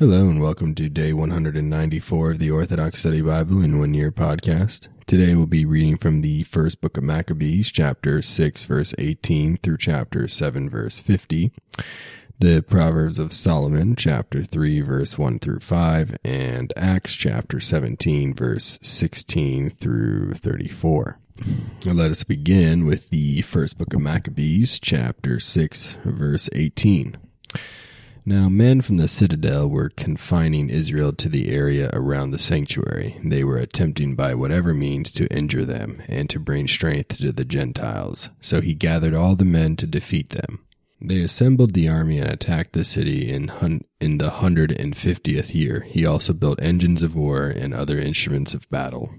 Hello and welcome to day 194 of the Orthodox Study Bible in One Year podcast. Today we'll be reading from the first book of Maccabees, chapter 6, verse 18 through chapter 7, verse 50. The Proverbs of Solomon, chapter 3, verse 1 through 5, and Acts, chapter 17, verse 16 through 34. Let us begin with the first book of Maccabees, chapter 6, verse 18. Now, men from the citadel were confining Israel to the area around the sanctuary. They were attempting by whatever means to injure them and to bring strength to the Gentiles. So he gathered all the men to defeat them. They assembled the army and attacked the city in, hun- in the hundred and fiftieth year. He also built engines of war and other instruments of battle.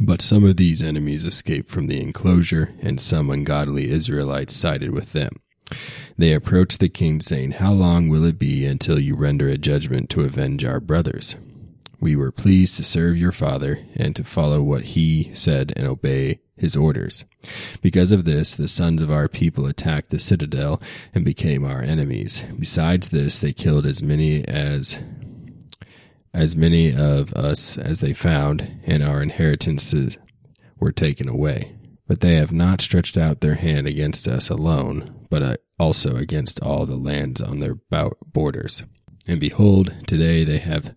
But some of these enemies escaped from the enclosure, and some ungodly Israelites sided with them. They approached the king, saying, How long will it be until you render a judgment to avenge our brothers? We were pleased to serve your father and to follow what he said and obey his orders. Because of this, the sons of our people attacked the citadel and became our enemies. Besides this, they killed as many as as many of us as they found, and our inheritances were taken away. But they have not stretched out their hand against us alone, but uh, also against all the lands on their borders. And behold, today they have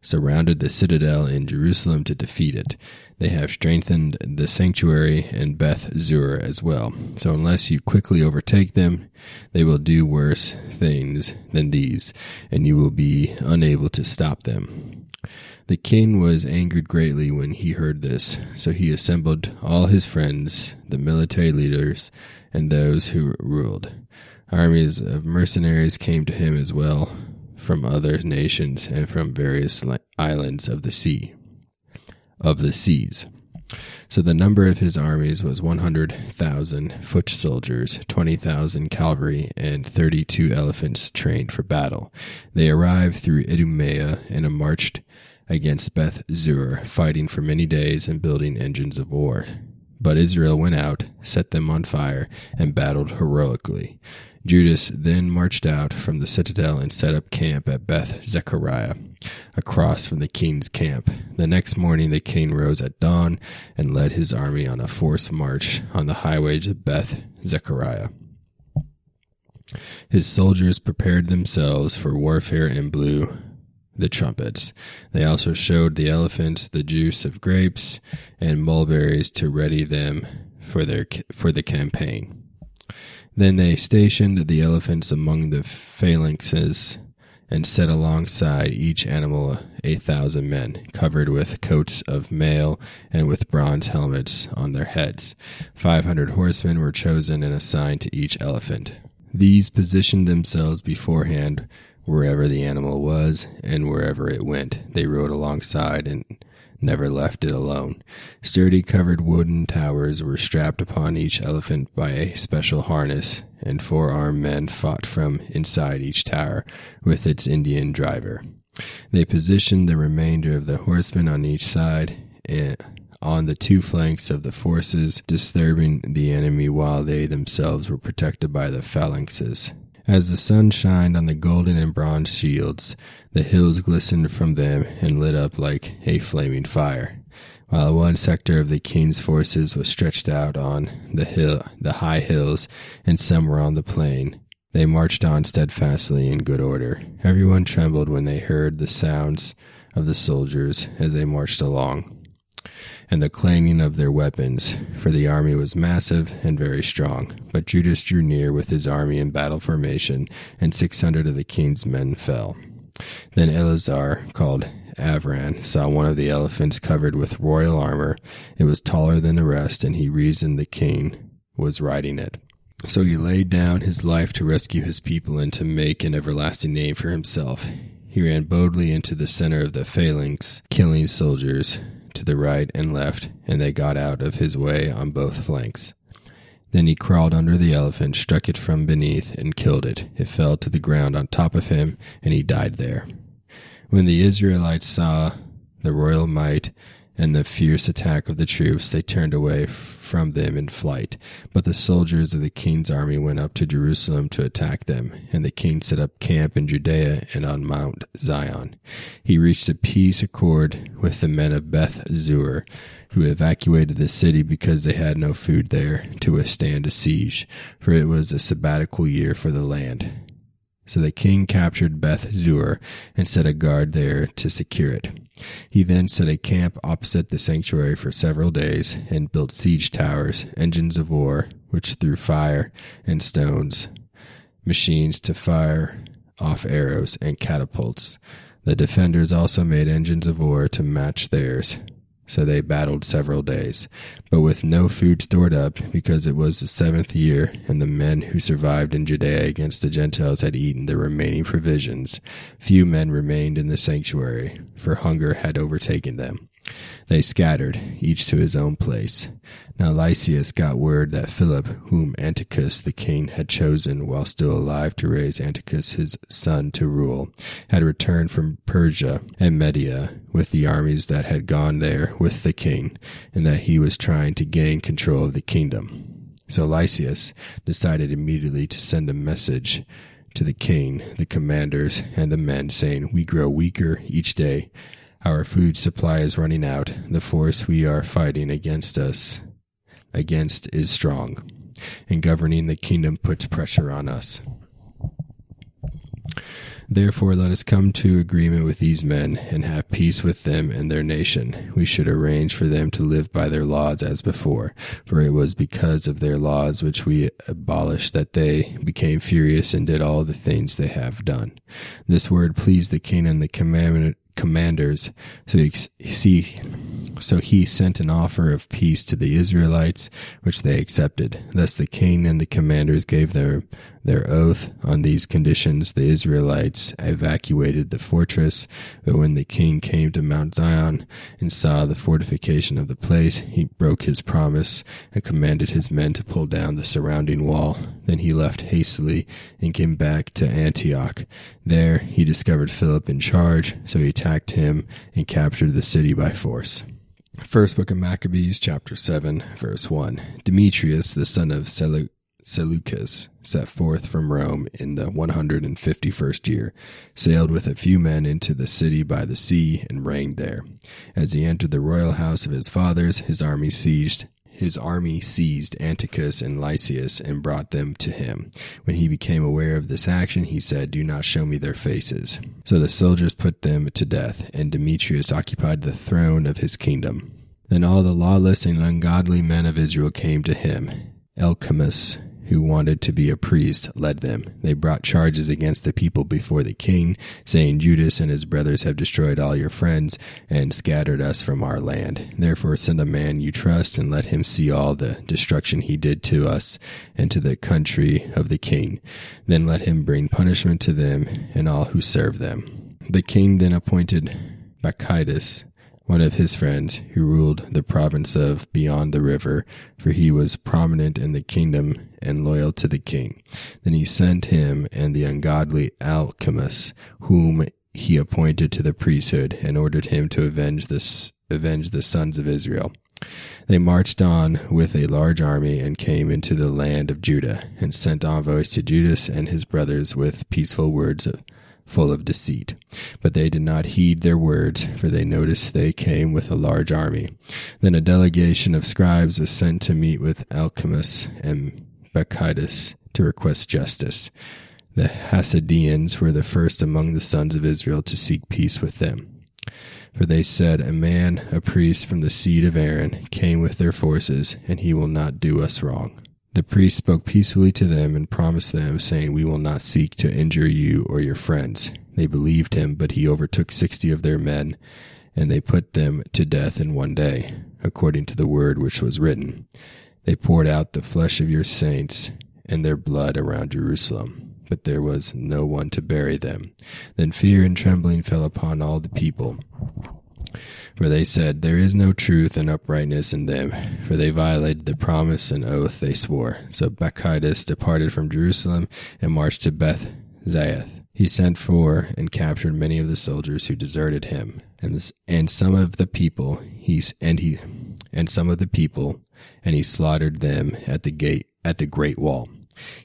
surrounded the citadel in Jerusalem to defeat it. They have strengthened the sanctuary and Beth Zur as well. So unless you quickly overtake them, they will do worse things than these, and you will be unable to stop them. The king was angered greatly when he heard this, so he assembled all his friends, the military leaders, and those who ruled. Armies of mercenaries came to him as well from other nations and from various islands of the sea of the seas. So the number of his armies was 100,000 foot soldiers, 20,000 cavalry, and 32 elephants trained for battle. They arrived through Idumea and marched against Beth Zur, fighting for many days and building engines of war. But Israel went out, set them on fire, and battled heroically. Judas then marched out from the citadel and set up camp at Beth Zechariah, across from the king's camp. The next morning the king rose at dawn and led his army on a forced march on the highway to Beth Zechariah. His soldiers prepared themselves for warfare and blew the trumpets. They also showed the elephants the juice of grapes and mulberries to ready them for their for the campaign. Then they stationed the elephants among the phalanxes and set alongside each animal a thousand men, covered with coats of mail and with bronze helmets on their heads. Five hundred horsemen were chosen and assigned to each elephant. These positioned themselves beforehand wherever the animal was and wherever it went. They rode alongside and never left it alone. Sturdy covered wooden towers were strapped upon each elephant by a special harness, and four armed men fought from inside each tower with its Indian driver. They positioned the remainder of the horsemen on each side and on the two flanks of the forces, disturbing the enemy while they themselves were protected by the phalanxes. As the sun shined on the golden and bronze shields, the hills glistened from them and lit up like a flaming fire. While one sector of the king's forces was stretched out on the hill, the high hills, and some were on the plain, they marched on steadfastly in good order. Everyone trembled when they heard the sounds of the soldiers as they marched along and the clanging of their weapons, for the army was massive and very strong. But Judas drew near with his army in battle formation, and six hundred of the king's men fell. Then Eleazar, called Avaran, saw one of the elephants covered with royal armor. It was taller than the rest, and he reasoned the king was riding it. So he laid down his life to rescue his people and to make an everlasting name for himself. He ran boldly into the center of the phalanx, killing soldiers to the right and left, and they got out of his way on both flanks. Then he crawled under the elephant, struck it from beneath, and killed it. It fell to the ground on top of him, and he died there. When the Israelites saw the royal might and the fierce attack of the troops, they turned away from them in flight. But the soldiers of the king's army went up to Jerusalem to attack them, and the king set up camp in Judea and on Mount Zion. He reached a peace accord with the men of Beth Zur, who evacuated the city because they had no food there to withstand a siege, for it was a sabbatical year for the land. So the king captured Beth Zur and set a guard there to secure it. He then set a camp opposite the sanctuary for several days and built siege towers, engines of war, which threw fire and stones, machines to fire off arrows, and catapults. The defenders also made engines of war to match theirs. So they battled several days, but with no food stored up, because it was the seventh year, and the men who survived in Judea against the Gentiles had eaten the remaining provisions. Few men remained in the sanctuary, for hunger had overtaken them. They scattered, each to his own place. Now Lysias got word that Philip, whom Antiochus the king had chosen while still alive to raise Antiochus his son to rule, had returned from Persia and Media with the armies that had gone there with the king, and that he was trying to gain control of the kingdom. So Lysias decided immediately to send a message to the king, the commanders, and the men, saying, We grow weaker each day. Our food supply is running out. The force we are fighting against us against is strong, and governing the kingdom puts pressure on us. Therefore, let us come to agreement with these men and have peace with them and their nation. We should arrange for them to live by their laws as before, for it was because of their laws which we abolished that they became furious and did all the things they have done. This word pleased the king and the commandment commanders. So he, see, so he sent an offer of peace to the Israelites, which they accepted. Thus the king and the commanders gave their their oath. On these conditions, the Israelites evacuated the fortress. But when the king came to Mount Zion and saw the fortification of the place, he broke his promise and commanded his men to pull down the surrounding wall. Then he left hastily and came back to Antioch. There he discovered Philip in charge, so he attacked him and captured the city by force. First book of Maccabees, chapter 7, verse 1. Demetrius, the son of Seleucus, Seleucus set forth from Rome in the 151st year, sailed with a few men into the city by the sea, and reigned there. As he entered the royal house of his fathers, his army seized his army seized Antiochus and Lysias and brought them to him. When he became aware of this action, he said, Do not show me their faces. So the soldiers put them to death, and Demetrius occupied the throne of his kingdom. Then all the lawless and ungodly men of Israel came to him. Alcimus, who wanted to be a priest, led them. They brought charges against the people before the king, saying, Judas and his brothers have destroyed all your friends and scattered us from our land. Therefore send a man you trust and let him see all the destruction he did to us and to the country of the king. Then let him bring punishment to them and all who serve them. The king then appointed Bacchides one of his friends, who ruled the province of beyond the river, for he was prominent in the kingdom and loyal to the king. Then he sent him and the ungodly Alcimus, whom he appointed to the priesthood, and ordered him to avenge the, avenge the sons of Israel. They marched on with a large army and came into the land of Judah, and sent envoys to Judas and his brothers with peaceful words of full of deceit. But they did not heed their words, for they noticed they came with a large army. Then a delegation of scribes was sent to meet with Alcimus and Bacchides to request justice. The Hasidians were the first among the sons of Israel to seek peace with them. For they said, A man, a priest from the seed of Aaron, came with their forces, and he will not do us wrong. The priest spoke peacefully to them and promised them, saying, We will not seek to injure you or your friends. They believed him, but he overtook sixty of their men, and they put them to death in one day, according to the word which was written. They poured out the flesh of your saints and their blood around Jerusalem, but there was no one to bury them. Then fear and trembling fell upon all the people. For they said, There is no truth and uprightness in them, for they violated the promise and oath they swore. So Bacchides departed from Jerusalem and marched to Beth Zayath. He sent for and captured many of the soldiers who deserted him, and and some of the people he's and he and some of the people, and he slaughtered them at the gate at the great wall.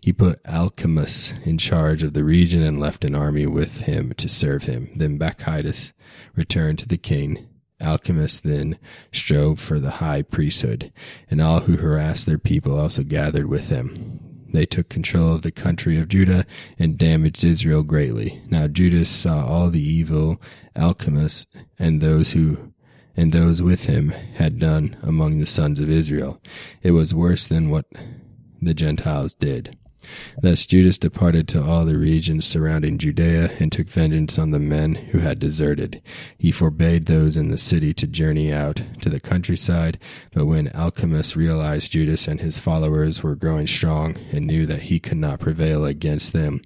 He put Alcimus in charge of the region and left an army with him to serve him. Then Bacchides returned to the king. Alcimus then strove for the high priesthood, and all who harassed their people also gathered with him. They took control of the country of Judah and damaged Israel greatly. Now Judas saw all the evil Alcimus and those who and those with him had done among the sons of Israel. It was worse than what the Gentiles did. Thus Judas departed to all the regions surrounding Judea and took vengeance on the men who had deserted. He forbade those in the city to journey out to the countryside, but when Alcimus realized Judas and his followers were growing strong and knew that he could not prevail against them,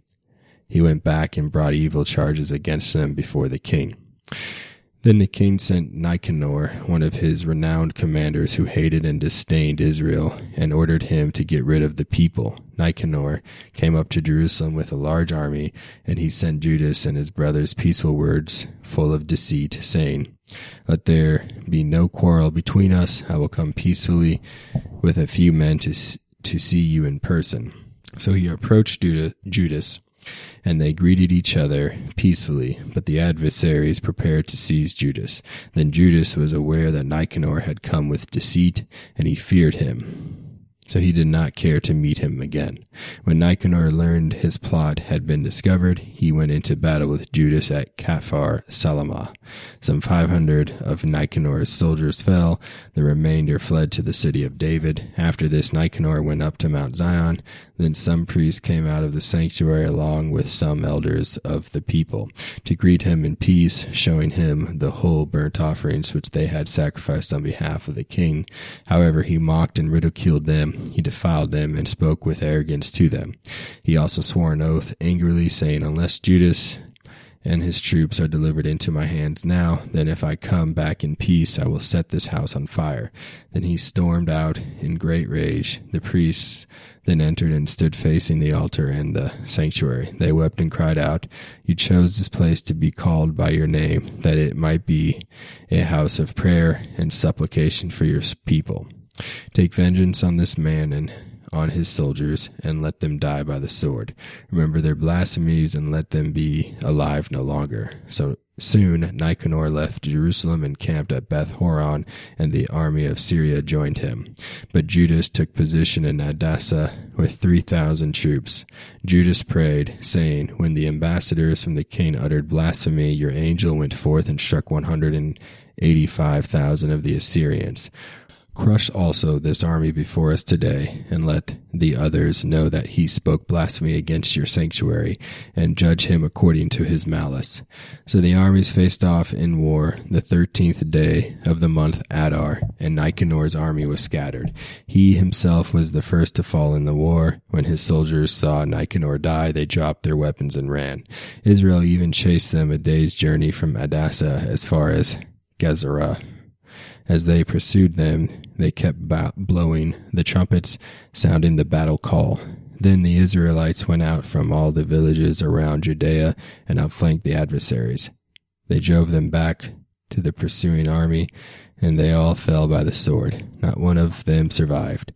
he went back and brought evil charges against them before the king. Then the king sent Nicanor, one of his renowned commanders who hated and disdained Israel, and ordered him to get rid of the people. Nicanor came up to Jerusalem with a large army, and he sent Judas and his brothers peaceful words full of deceit, saying, Let there be no quarrel between us. I will come peacefully with a few men to, to see you in person. So he approached Judas and they greeted each other peacefully, but the adversaries prepared to seize Judas. Then Judas was aware that Nicanor had come with deceit, and he feared him so he did not care to meet him again. When Nicanor learned his plot had been discovered, he went into battle with Judas at Caphar Salama. Some five hundred of Nicanor's soldiers fell, the remainder fled to the city of David. After this, Nicanor went up to Mount Zion. Then some priests came out of the sanctuary along with some elders of the people to greet him in peace, showing him the whole burnt offerings which they had sacrificed on behalf of the king. However, he mocked and ridiculed them he defiled them and spoke with arrogance to them. He also swore an oath angrily, saying, Unless Judas and his troops are delivered into my hands now, then if I come back in peace, I will set this house on fire. Then he stormed out in great rage. The priests then entered and stood facing the altar and the sanctuary. They wept and cried out, You chose this place to be called by your name, that it might be a house of prayer and supplication for your people. Take vengeance on this man and on his soldiers, and let them die by the sword. Remember their blasphemies, and let them be alive no longer. So soon Nicanor left Jerusalem and camped at Beth Horon, and the army of Syria joined him. But Judas took position in Adasa with three thousand troops. Judas prayed, saying, When the ambassadors from the king uttered blasphemy, your angel went forth and struck one hundred and eighty-five thousand of the Assyrians. Crush also this army before us today, and let the others know that he spoke blasphemy against your sanctuary, and judge him according to his malice. So the armies faced off in war the thirteenth day of the month Adar, and Nicanor's army was scattered. He himself was the first to fall in the war. When his soldiers saw Nicanor die, they dropped their weapons and ran. Israel even chased them a day's journey from Adasa as far as Gazara. As they pursued them, they kept blowing the trumpets, sounding the battle call. Then the Israelites went out from all the villages around Judea and outflanked the adversaries. They drove them back to the pursuing army, and they all fell by the sword. Not one of them survived.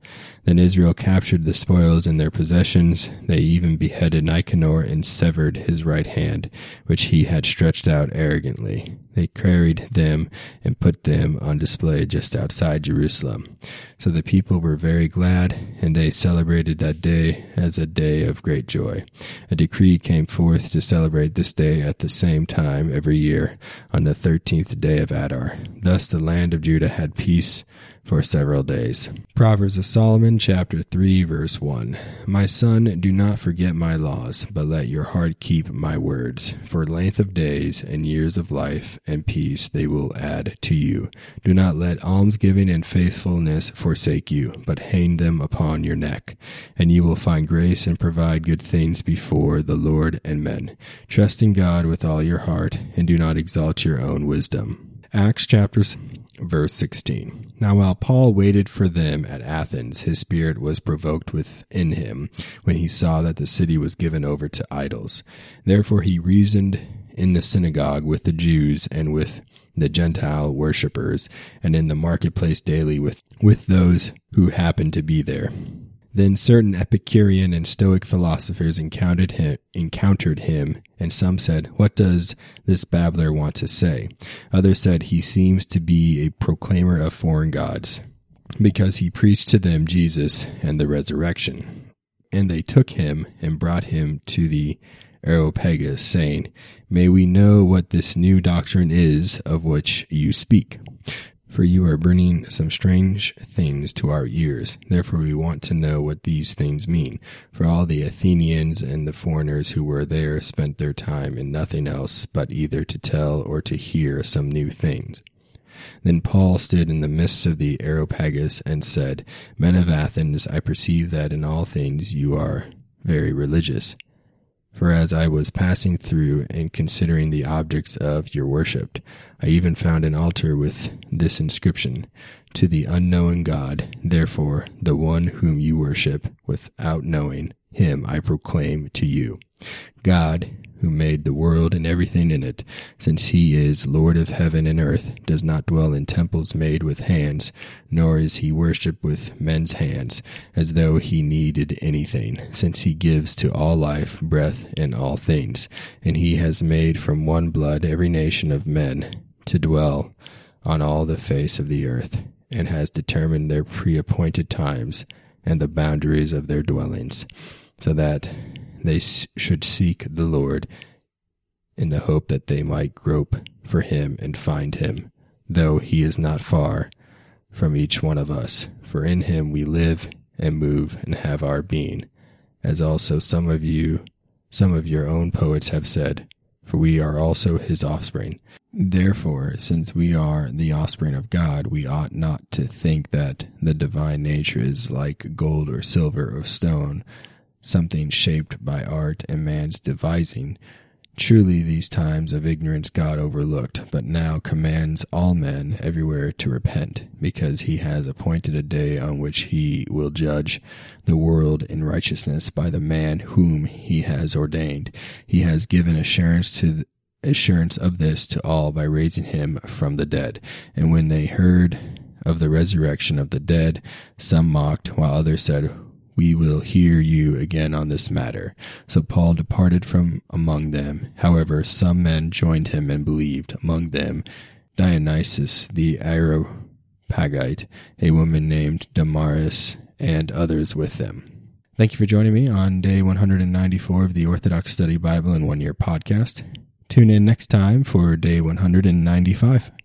Then Israel captured the spoils in their possessions. They even beheaded Nicanor and severed his right hand, which he had stretched out arrogantly. They carried them and put them on display just outside Jerusalem. So the people were very glad, and they celebrated that day as a day of great joy. A decree came forth to celebrate this day at the same time every year, on the thirteenth day of Adar. Thus the land of Judah had peace for several days. Proverbs of Solomon, chapter 3, verse 1. My son, do not forget my laws, but let your heart keep my words. For length of days and years of life and peace they will add to you. Do not let almsgiving and faithfulness forsake you, but hang them upon your neck. And you will find grace and provide good things before the Lord and men. Trust in God with all your heart, and do not exalt your own wisdom. Acts chapter Verse 16. Now while Paul waited for them at Athens, his spirit was provoked within him when he saw that the city was given over to idols. Therefore he reasoned in the synagogue with the Jews and with the Gentile worshippers, and in the marketplace daily with, with those who happened to be there. Then certain Epicurean and Stoic philosophers encountered him, encountered him, and some said, What does this babbler want to say? Others said, He seems to be a proclaimer of foreign gods, because he preached to them Jesus and the resurrection. And they took him and brought him to the Areopagus, saying, May we know what this new doctrine is of which you speak for you are bringing some strange things to our ears. Therefore, we want to know what these things mean. For all the Athenians and the foreigners who were there spent their time in nothing else but either to tell or to hear some new things. Then Paul stood in the midst of the Areopagus and said, Men of Athens, I perceive that in all things you are very religious. For as I was passing through and considering the objects of your worship, I even found an altar with this inscription, To the unknown God, therefore the one whom you worship without knowing, him I proclaim to you. God, who made the world and everything in it, since he is Lord of heaven and earth, does not dwell in temples made with hands, nor is he worshipped with men's hands, as though he needed anything, since he gives to all life, breath, and all things. And he has made from one blood every nation of men to dwell on all the face of the earth, and has determined their pre-appointed times and the boundaries of their dwellings, so that they should seek the Lord in the hope that they might grope for him and find him, though he is not far from each one of us. For in him we live and move and have our being, as also some of you, some of your own poets have said, for we are also his offspring. Therefore, since we are the offspring of God, we ought not to think that the divine nature is like gold or silver or stone, something shaped by art and man's devising. Truly, these times of ignorance God overlooked, but now commands all men everywhere to repent, because he has appointed a day on which he will judge the world in righteousness by the man whom he has ordained. He has given assurance to assurance of this to all by raising him from the dead. And when they heard of the resurrection of the dead, some mocked, while others said, we will hear you again on this matter. So Paul departed from among them. However, some men joined him and believed, among them Dionysius the Areopagite, a woman named Damaris, and others with them. Thank you for joining me on day 194 of the Orthodox Study Bible in One Year podcast. Tune in next time for day 195.